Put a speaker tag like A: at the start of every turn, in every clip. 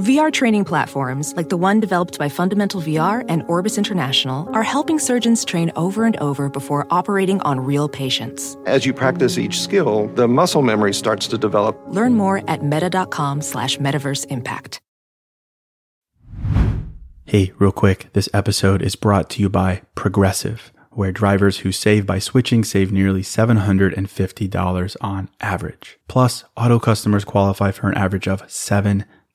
A: VR training platforms, like the one developed by Fundamental VR and Orbis International, are helping surgeons train over and over before operating on real patients.
B: As you practice each skill, the muscle memory starts to develop.
A: Learn more at meta.com slash metaverse impact.
C: Hey, real quick, this episode is brought to you by Progressive, where drivers who save by switching save nearly $750 on average. Plus, auto customers qualify for an average of seven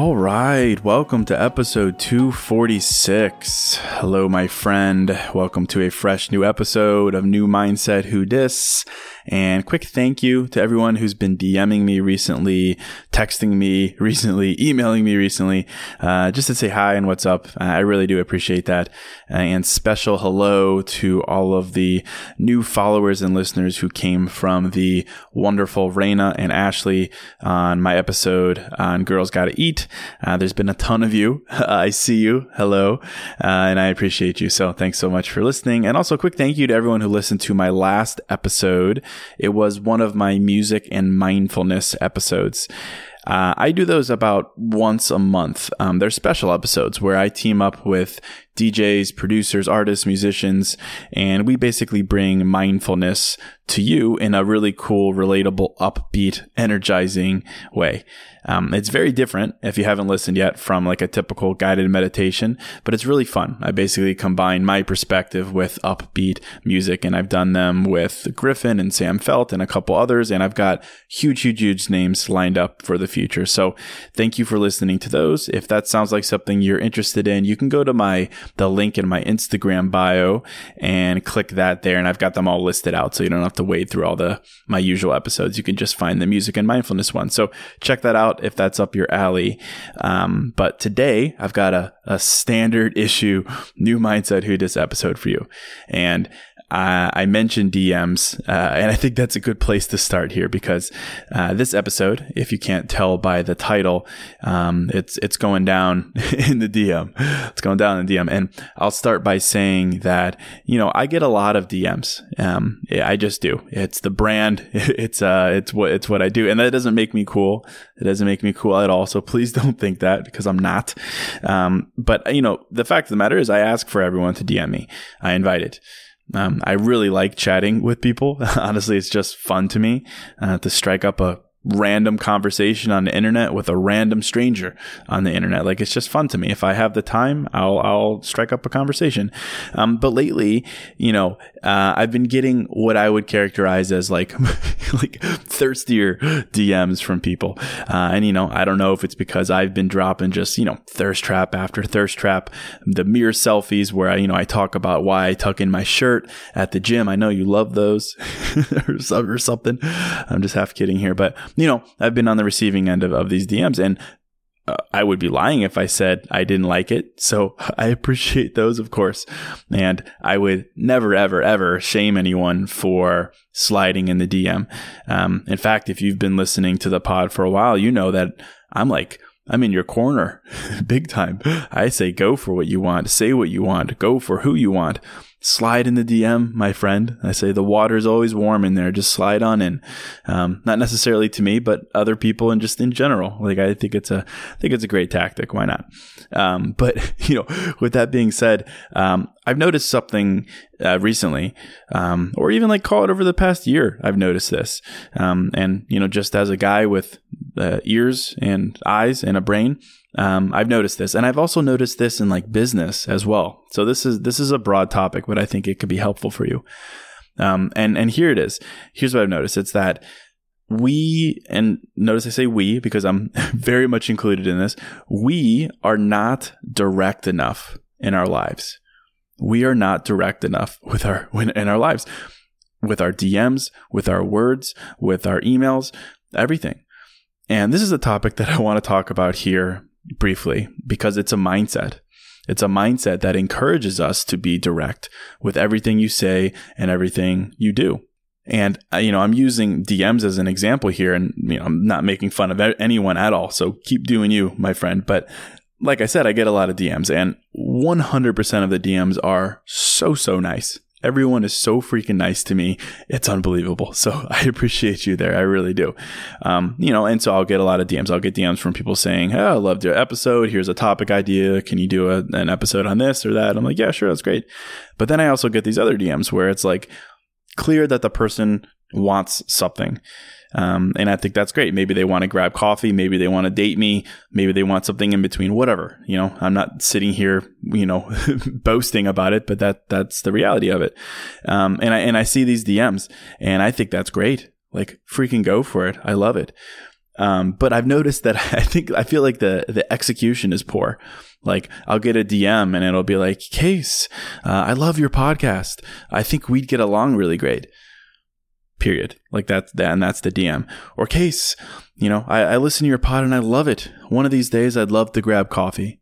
C: All right, welcome to episode 246. Hello, my friend. Welcome to a fresh new episode of New Mindset Who Dis. And quick thank you to everyone who's been DMing me recently, texting me recently, emailing me recently, uh, just to say hi and what's up. I really do appreciate that. and special hello to all of the new followers and listeners who came from the wonderful Rayna and Ashley on my episode on Girls Gotta Eat. Uh, there's been a ton of you. I see you. Hello. Uh, and I appreciate you. So thanks so much for listening. And also a quick thank you to everyone who listened to my last episode. It was one of my music and mindfulness episodes. Uh, I do those about once a month. Um, they're special episodes where I team up with DJs, producers, artists, musicians, and we basically bring mindfulness to you in a really cool, relatable, upbeat, energizing way. Um, it's very different if you haven't listened yet from like a typical guided meditation, but it's really fun. I basically combine my perspective with upbeat music, and I've done them with Gryffin and Sam Feldt and a couple others, and I've got huge, huge, huge names lined up for the future. So thank you for listening to those. If that sounds like something you're interested in, you can go to my the link in my Instagram bio and click that there, and I've got them all listed out, so you don't have to wade through all the my usual episodes. You can just find the music and mindfulness one. So check that out if that's up your alley. Um, but today I've got a, a standard issue new mindset who dis episode for you. And uh, I mentioned DMs, uh, and I think that's a good place to start here because uh, this episode, if you can't tell by the title, um, it's it's going down in the DM. It's going down in the DM, and I'll start by saying that you know I get a lot of DMs. Um, I just do. It's the brand. It's uh, it's what it's what I do, and that doesn't make me cool. It doesn't make me cool at all. So please don't think that because I'm not. Um, but you know, the fact of the matter is, I ask for everyone to DM me. I invite it. Um, I really like chatting with people. Honestly, it's just fun to me uh, to strike up a random conversation on the internet with a random stranger on the internet. Like it's just fun to me. If I have the time, I'll I'll strike up a conversation. Um, but lately, you know, uh, I've been getting what I would characterize as like like thirstier DMs from people. Uh, and you know, I don't know if it's because I've been dropping just you know thirst trap after thirst trap, the mirror selfies where I you know I talk about why I tuck in my shirt at the gym. I know you love those or something. I'm just half kidding here, but you know, I've been on the receiving end of, of these DMs and I would be lying if I said I didn't like it. So I appreciate those, of course. And I would never, ever, ever shame anyone for sliding in the DM. Um, in fact, if you've been listening to the pod for a while, you know that I'm like I'm in your corner big time. I say go for what you want, say what you want, go for who you want slide in the DM, my friend. I say the water is always warm in there. Just slide on in. Um, not necessarily to me, but other people and just in general. Like I think it's a, I think it's a great tactic. Why not? Um, but you know, with that being said, um, I've noticed something uh, recently, um, or even like call it over the past year. I've noticed this, um, and you know, just as a guy with uh, ears and eyes and a brain, um, I've noticed this, and I've also noticed this in like business as well. So this is this is a broad topic, but I think it could be helpful for you. Um, and and here it is. Here's what I've noticed: it's that we and notice I say we because I'm very much included in this. We are not direct enough in our lives. We are not direct enough with our in our lives, with our DMs, with our words, with our emails, everything. And this is a topic that I want to talk about here briefly because it's a mindset. It's a mindset that encourages us to be direct with everything you say and everything you do. And uh, you know, I'm using DMs as an example here, and you know, I'm not making fun of anyone at all. So keep doing you, my friend. But like I said, I get a lot of DMs, and 100% of the DMs are so so nice. Everyone is so freaking nice to me. It's unbelievable. So I appreciate you there. I really do. Um, you know, and so I'll get a lot of DMs. I'll get DMs from people saying, Oh, I loved your episode. Here's a topic idea. Can you do a, an episode on this or that? I'm like, yeah, sure. That's great. But then I also get these other DMs where it's like clear that the person wants something. Um, and I think that's great. Maybe they want to grab coffee. Maybe they want to date me. Maybe they want something in between, whatever. You know, I'm not sitting here, you know, boasting about it, but that, that's the reality of it. Um, and I, and I see these DMs and I think that's great. Like freaking go for it. I love it. Um, but I've noticed that I think, I feel like the, the execution is poor. Like I'll get a DM and it'll be like, Case, uh, I love your podcast. I think we'd get along really great period. Like that's that, and that's the DM. Or case, you know, I, I listen to your pod and I love it. One of these days, I'd love to grab coffee.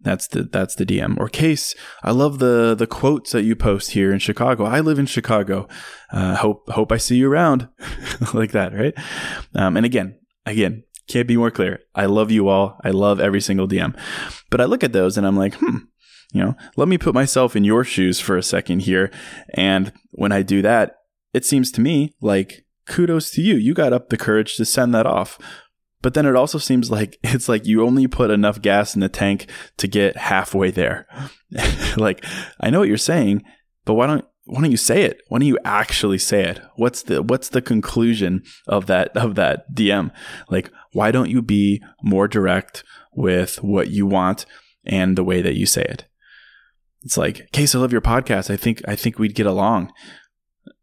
C: That's the that's the DM. Or case, I love the the quotes that you post here in Chicago. I live in Chicago. Uh, hope hope I see you around, like that, right? Um, and again, again, can't be more clear. I love you all. I love every single DM. But I look at those and I'm like, hmm, you know, let me put myself in your shoes for a second here. And when I do that, it seems to me like kudos to you. You got up the courage to send that off. But then it also seems like it's like you only put enough gas in the tank to get halfway there. like I know what you're saying, but why don't why don't you say it? Why don't you actually say it? What's the what's the conclusion of that of that DM? Like why don't you be more direct with what you want and the way that you say it? It's like, Case, I love your podcast. I think I think we'd get along.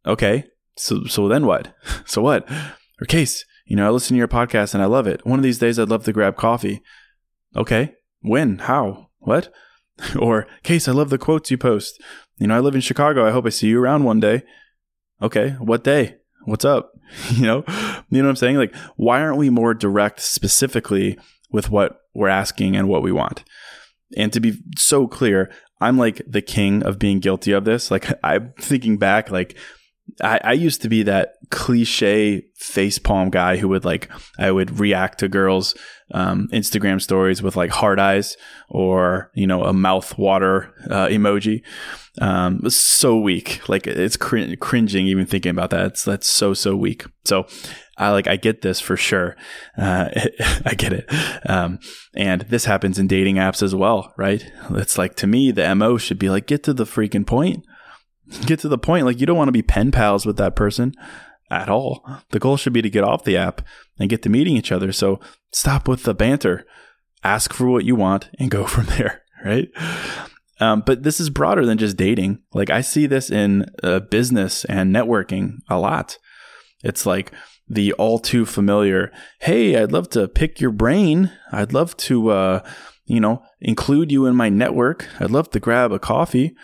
C: Okay. So so then what? So what? Or case, you know, I listen to your podcast and I love it. One of these days I'd love to grab coffee. Okay. When? How? What? or case, I love the quotes you post. You know, I live in Chicago. I hope I see you around one day. Okay. What day? What's up? you know? You know what I'm saying? Like, why aren't we more direct specifically with what we're asking and what we want? And to be so clear, I'm like the king of being guilty of this. Like I'm thinking back, like I, I used to be that cliche facepalm guy who would like I would react to girls' um, Instagram stories with like heart eyes or you know a mouth water uh, emoji. Um, it's so weak, like it's cr- cringing even thinking about that. It's that's so so weak. So I like I get this for sure. Uh, I get it, um, and this happens in dating apps as well, right? It's like to me the mo should be like get to the freaking point get to the point. Like you don't want to be pen pals with that person at all. The goal should be to get off the app and get to meeting each other. So stop with the banter, ask for what you want, and go from there. Right. Um, but this is broader than just dating. Like I see this in uh, business and networking a lot. It's like the all too familiar, hey, I'd love to pick your brain. I'd love to, uh, you know, include you in my network. I'd love to grab a coffee.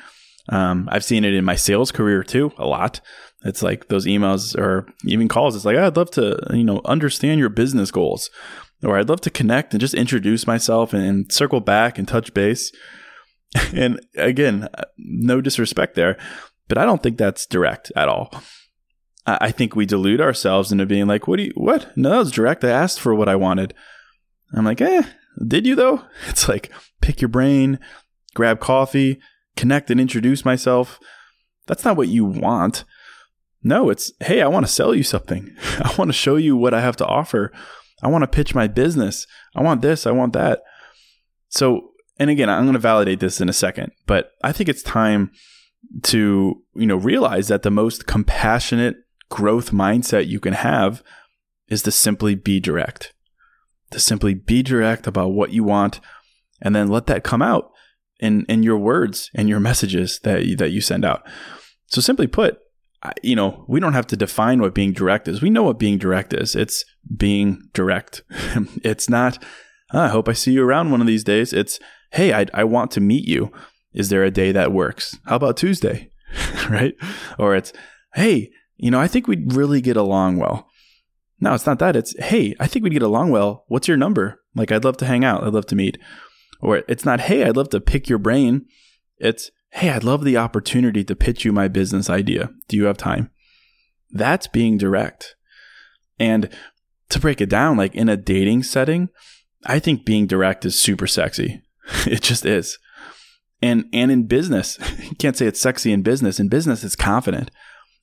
C: Um, I've seen it in my sales career too, a lot. It's like those emails or even calls. It's like, oh, I'd love to, you know, understand your business goals, or I'd love to connect and just introduce myself and, and circle back and touch base. and again, no disrespect there, but I don't think that's direct at all. I, I think we delude ourselves into being like, what do you, what? No, that was direct. I asked for what I wanted. I'm like, eh, did you though? It's like pick your brain, grab coffee, connect and introduce myself. That's not what you want. No, it's, hey, I want to sell you something. I want to show you what I have to offer. I want to pitch my business. I want this. I want that. So, and again, I'm going to validate this in a second, but I think it's time to, you know, realize that the most compassionate growth mindset you can have is to simply be direct. To simply be direct about what you want and then let that come out in in your words and your messages that you, that you send out. So simply put, you know, we don't have to define what being direct is. We know what being direct is. It's being direct. it's not, oh, I hope I see you around one of these days. It's, hey, I, I want to meet you. Is there a day that works? How about Tuesday? right? Or it's, hey, you know, I think we'd really get along well. No, it's not that. It's, hey, I think we'd get along well. What's your number? Like, I'd love to hang out. I'd love to meet. Or it's not, hey, I'd love to pick your brain. It's, hey, I'd love the opportunity to pitch you my business idea. Do you have time? That's being direct. And to break it down, like in a dating setting, I think being direct is super sexy. it just is. And and in business, you can't say it's sexy in business. In business, it's confident.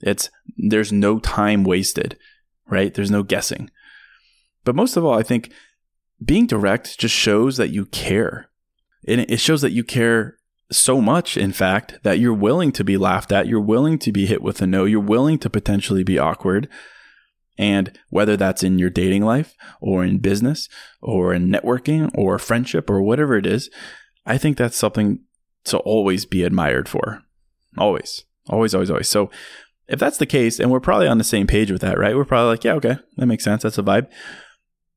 C: It's there's no time wasted, right? There's no guessing. But most of all, I think being direct just shows that you care. And it shows that you care so much, in fact, that you're willing to be laughed at, you're willing to be hit with a no, you're willing to potentially be awkward. And whether that's in your dating life or in business or in networking or friendship or whatever it is, I think that's something to always be admired for. Always, always, always, always. So if that's the case, and we're probably on the same page with that, right? We're probably like, yeah, okay, that makes sense. That's a vibe.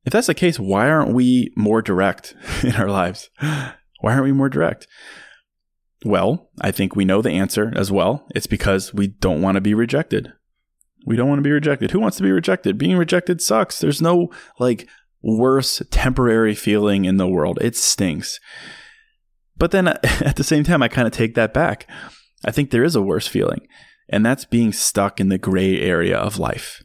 C: If that's the case, why aren't we more direct in our lives? Why aren't we more direct? Well, I think we know the answer as well. It's because we don't want to be rejected. We don't want to be rejected. Who wants to be rejected? Being rejected sucks. There's no like worse temporary feeling in the world. It stinks. But then at the same time, I kind of take that back. I think there is a worse feeling, and that's being stuck in the gray area of life.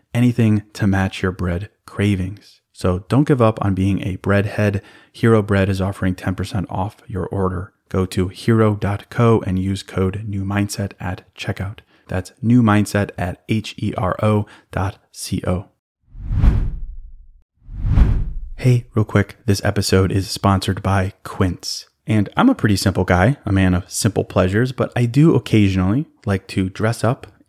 C: anything to match your bread cravings. So don't give up on being a breadhead. Hero Bread is offering 10% off your order. Go to hero.co and use code new mindset at checkout. That's new mindset at H E R O dot C O. Hey, real quick, this episode is sponsored by Quince. And I'm a pretty simple guy, a man of simple pleasures, but I do occasionally like to dress up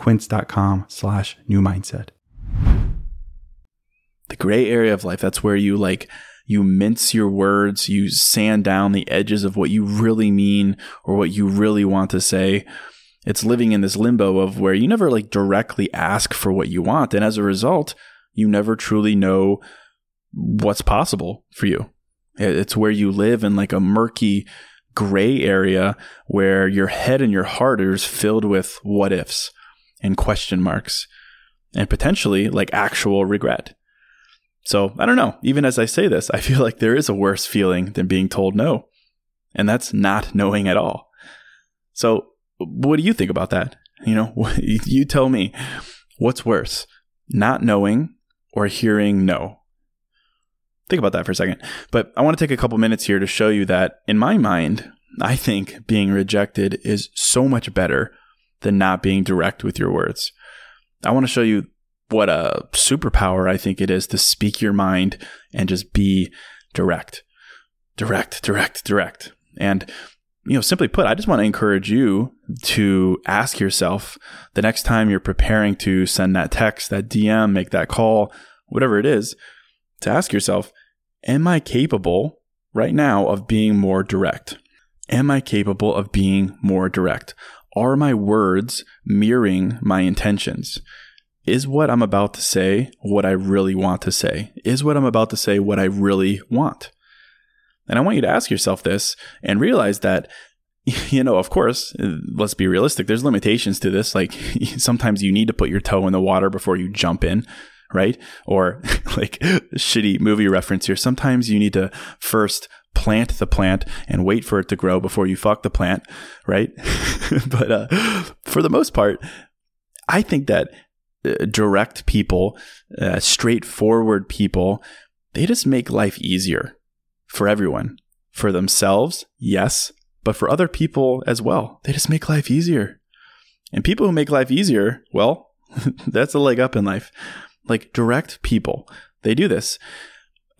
C: quince.com slash new mindset. The gray area of life, that's where you like, you mince your words, you sand down the edges of what you really mean or what you really want to say. It's living in this limbo of where you never like directly ask for what you want. And as a result, you never truly know what's possible for you. It's where you live in like a murky gray area where your head and your heart is filled with what ifs and question marks and potentially like actual regret. So I don't know. Even as I say this, I feel like there is a worse feeling than being told no. And that's not knowing at all. So what do you think about that? You know, you tell me what's worse, not knowing or hearing no? Think about that for a second. But I want to take a couple minutes here to show you that in my mind, I think being rejected is so much better than not being direct with your words. I want to show you what a superpower I think it is to speak your mind and just be direct. Direct, direct, direct. And, you know, simply put, I just want to encourage you to ask yourself the next time you're preparing to send that text, that DM, make that call, whatever it is, to ask yourself, am I capable right now of being more direct? Am I capable of being more direct? Are my words mirroring my intentions? Is what I'm about to say what I really want to say? Is what I'm about to say what I really want? And I want you to ask yourself this and realize that you know, of course, let's be realistic. There's limitations to this. Like sometimes you need to put your toe in the water before you jump in right? Or like shitty movie reference here. Sometimes you need to first plant the plant and wait for it to grow before you fuck the plant, right? but uh, for the most part, I think that uh, direct people, uh, straightforward people, they just make life easier for everyone. For themselves, yes, but for other people as well. They just make life easier. And people who make life easier, well, that's a leg up in life like direct people. They do this.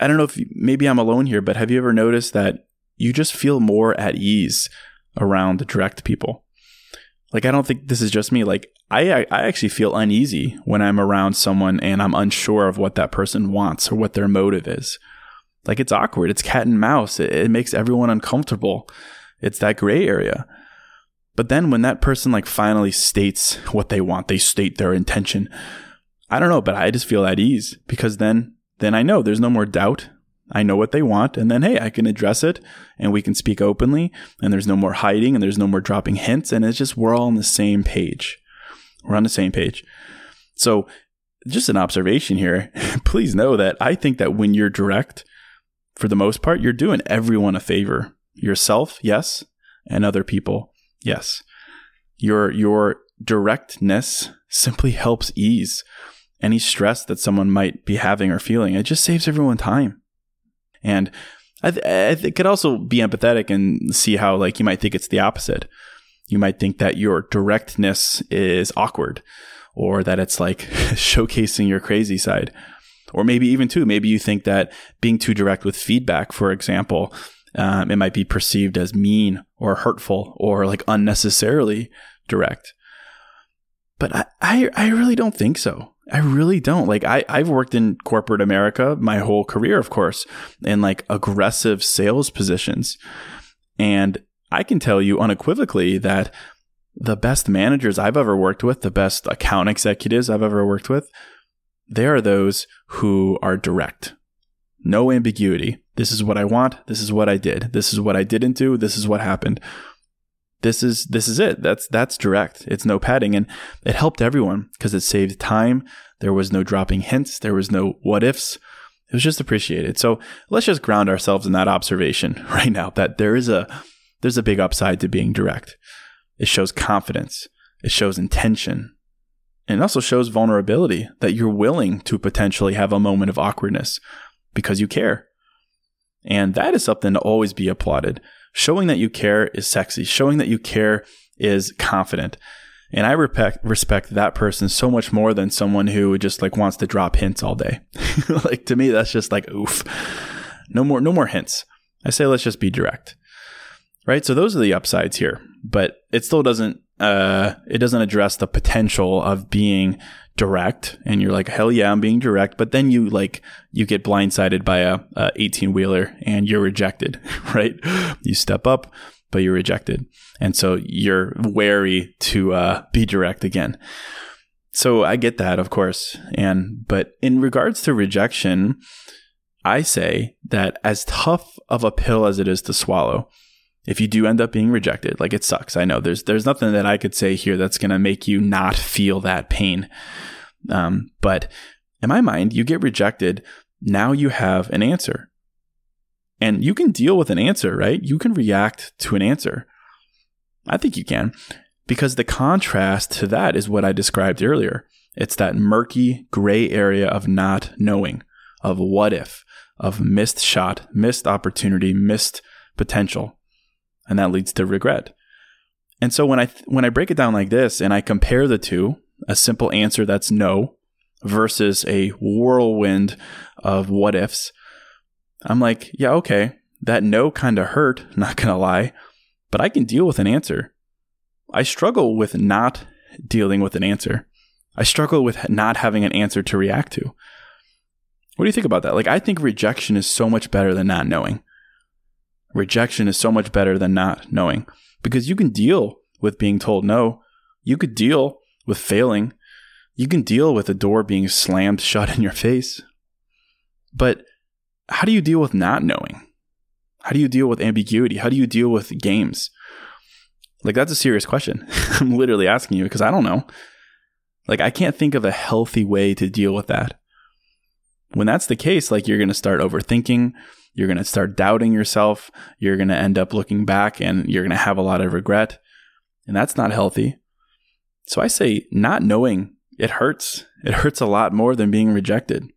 C: I don't know if maybe I'm alone here, but have you ever noticed that you just feel more at ease around direct people? Like I don't think this is just me. Like I I actually feel uneasy when I'm around someone and I'm unsure of what that person wants or what their motive is. Like it's awkward. It's cat and mouse. It, it makes everyone uncomfortable. It's that gray area. But then when that person like finally states what they want, they state their intention I don't know, but I just feel at ease because then then I know there's no more doubt. I know what they want, and then hey, I can address it, and we can speak openly, and there's no more hiding, and there's no more dropping hints, and it's just we're all on the same page. We're on the same page. So, just an observation here. Please know that I think that when you're direct, for the most part, you're doing everyone a favor. Yourself, yes, and other people, yes. Your your directness simply helps ease any stress that someone might be having or feeling. It just saves everyone time. And I, th- I th- could also be empathetic and see how like you might think it's the opposite. You might think that your directness is awkward or that it's like showcasing your crazy side. Or maybe even too, maybe you think that being too direct with feedback, for example, um, it might be perceived as mean or hurtful or like unnecessarily direct. But I, I, I really don't think so. I really don't. Like I, I've worked in corporate America my whole career, of course, in like aggressive sales positions. And I can tell you unequivocally that the best managers I've ever worked with, the best account executives I've ever worked with, they are those who are direct. No ambiguity. This is what I want. This is what I did. This is what I didn't do. This is what happened this is this is it. That's that's direct. It's no padding, and it helped everyone because it saved time. There was no dropping hints. There was no what ifs. It was just appreciated. So let's just ground ourselves in that observation right now. That there is a there's a big upside to being direct. It shows confidence. It shows intention. And it also shows vulnerability that you're willing to potentially have a moment of awkwardness because you care. And that is something to always be applauded showing that you care is sexy. Showing that you care is confident. And I respect respect that person so much more than someone who just like wants to drop hints all day. like to me, that's just like oof. No more, no more hints. I say let's just be direct. Right. So those are the upsides here, but it still doesn't. Uh, it doesn't address the potential of being direct and you're like hell yeah i'm being direct but then you like you get blindsided by a, a 18 wheeler and you're rejected right you step up but you're rejected. And so you're wary to uh, be direct again. So I get that, of course. And, but in regards to rejection, I say that as tough of a pill as it is to swallow, if you do end up being rejected, like it sucks. I know there's there's nothing that I could say here that's going to make you not feel that pain. Um, but in my mind, you get rejected. Now you have an answer, and you can deal with an answer, right? You can react to an answer. I think you can, because the contrast to that is what I described earlier. It's that murky gray area of not knowing, of what if, of missed shot, missed opportunity, missed potential and that leads to regret. And so when I th- when I break it down like this and I compare the two, a simple answer that's no versus a whirlwind of what ifs, I'm like, yeah, okay, that no kind of hurt, not going to lie, but I can deal with an answer. I struggle with not dealing with an answer. I struggle with not having an answer to react to. What do you think about that? Like, I think rejection is so much better than not knowing. Rejection is so much better than not knowing because you can deal with being told no. You could deal with failing. You can deal with a door being slammed shut in your face. But how do you deal with not knowing? How do you deal with ambiguity? How do you deal with games? Like, that's a serious question. I'm literally asking you because I don't know. Like, I can't think of a healthy way to deal with that. When that's the case, like, you're going to start overthinking. You're going to start doubting yourself. You're going to end up looking back and you're going to have a lot of regret. And that's not healthy. So I say, not knowing, it hurts. It hurts a lot more than being rejected.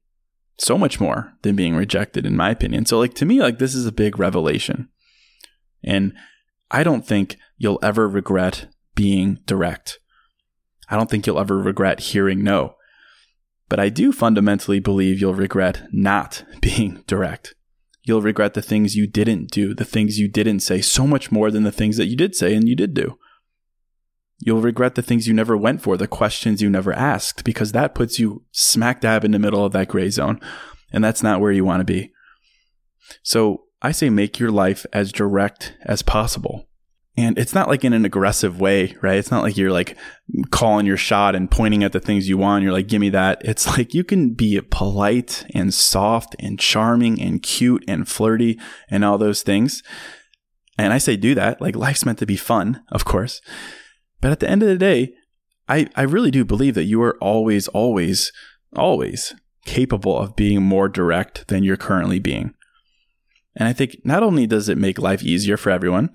C: So much more than being rejected, in my opinion. So, like, to me, like, this is a big revelation. And I don't think you'll ever regret being direct. I don't think you'll ever regret hearing no. But I do fundamentally believe you'll regret not being direct. You'll regret the things you didn't do, the things you didn't say, so much more than the things that you did say and you did do. You'll regret the things you never went for, the questions you never asked, because that puts you smack dab in the middle of that gray zone. And that's not where you want to be. So I say make your life as direct as possible. And it's not like in an aggressive way, right? It's not like you're like calling your shot and pointing at the things you want. You're like, give me that. It's like you can be polite and soft and charming and cute and flirty and all those things. And I say do that. Like life's meant to be fun, of course. But at the end of the day, I, I really do believe that you are always, always, always capable of being more direct than you're currently being. And I think not only does it make life easier for everyone,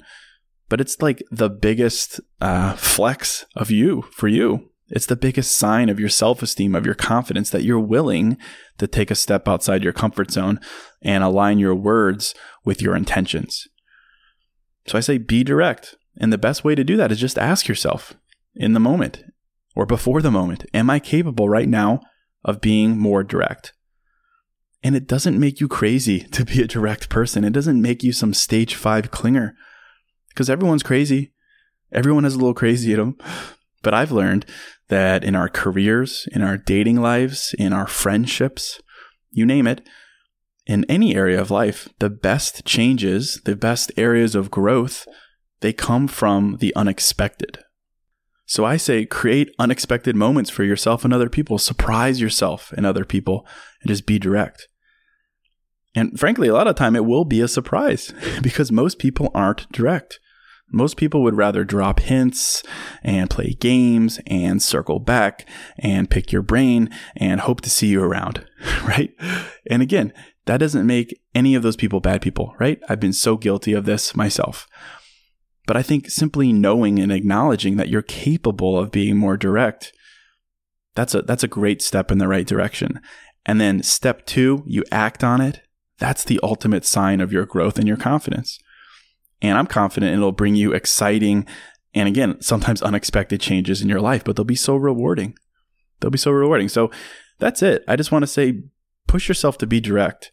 C: but it's like the biggest uh, flex of you for you. It's the biggest sign of your self esteem, of your confidence that you're willing to take a step outside your comfort zone and align your words with your intentions. So I say be direct. And the best way to do that is just ask yourself in the moment or before the moment Am I capable right now of being more direct? And it doesn't make you crazy to be a direct person. It doesn't make you some stage five clinger because everyone's crazy. Everyone has a little crazy in them. But I've learned that in our careers, in our dating lives, in our friendships, you name it, in any area of life, the best changes, the best areas of growth, they come from the unexpected. So I say create unexpected moments for yourself and other people. Surprise yourself and other people and just be direct. And frankly, a lot of time it will be a surprise because most people aren't direct. Most people would rather drop hints and play games and circle back and pick your brain and hope to see you around, right? And again, that doesn't make any of those people bad people, right? I've been so guilty of this myself. But I think simply knowing and acknowledging that you're capable of being more direct, that's a that's a great step in the right direction. And then step 2, you act on it. That's the ultimate sign of your growth and your confidence. And I'm confident it'll bring you exciting and again, sometimes unexpected changes in your life, but they'll be so rewarding. They'll be so rewarding. So that's it. I just want to say push yourself to be direct.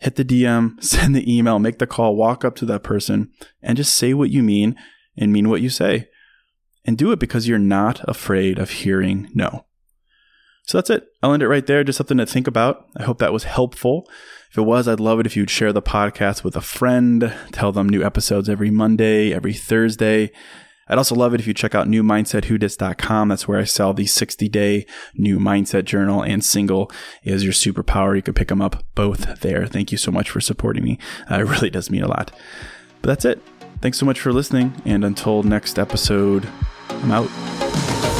C: Hit the DM, send the email, make the call, walk up to that person and just say what you mean and mean what you say. And do it because you're not afraid of hearing no. So that's it. I'll end it right there. Just something to think about. I hope that was helpful. If it was, I'd love it if you'd share the podcast with a friend, tell them new episodes every Monday, every Thursday. I'd also love it if you check out newmindsetwhodis.com. That's where I sell the 60 day new mindset journal and single is your superpower. You can pick them up both there. Thank you so much for supporting me. Uh, it really does mean a lot. But that's it. Thanks so much for listening. And until next episode, I'm out.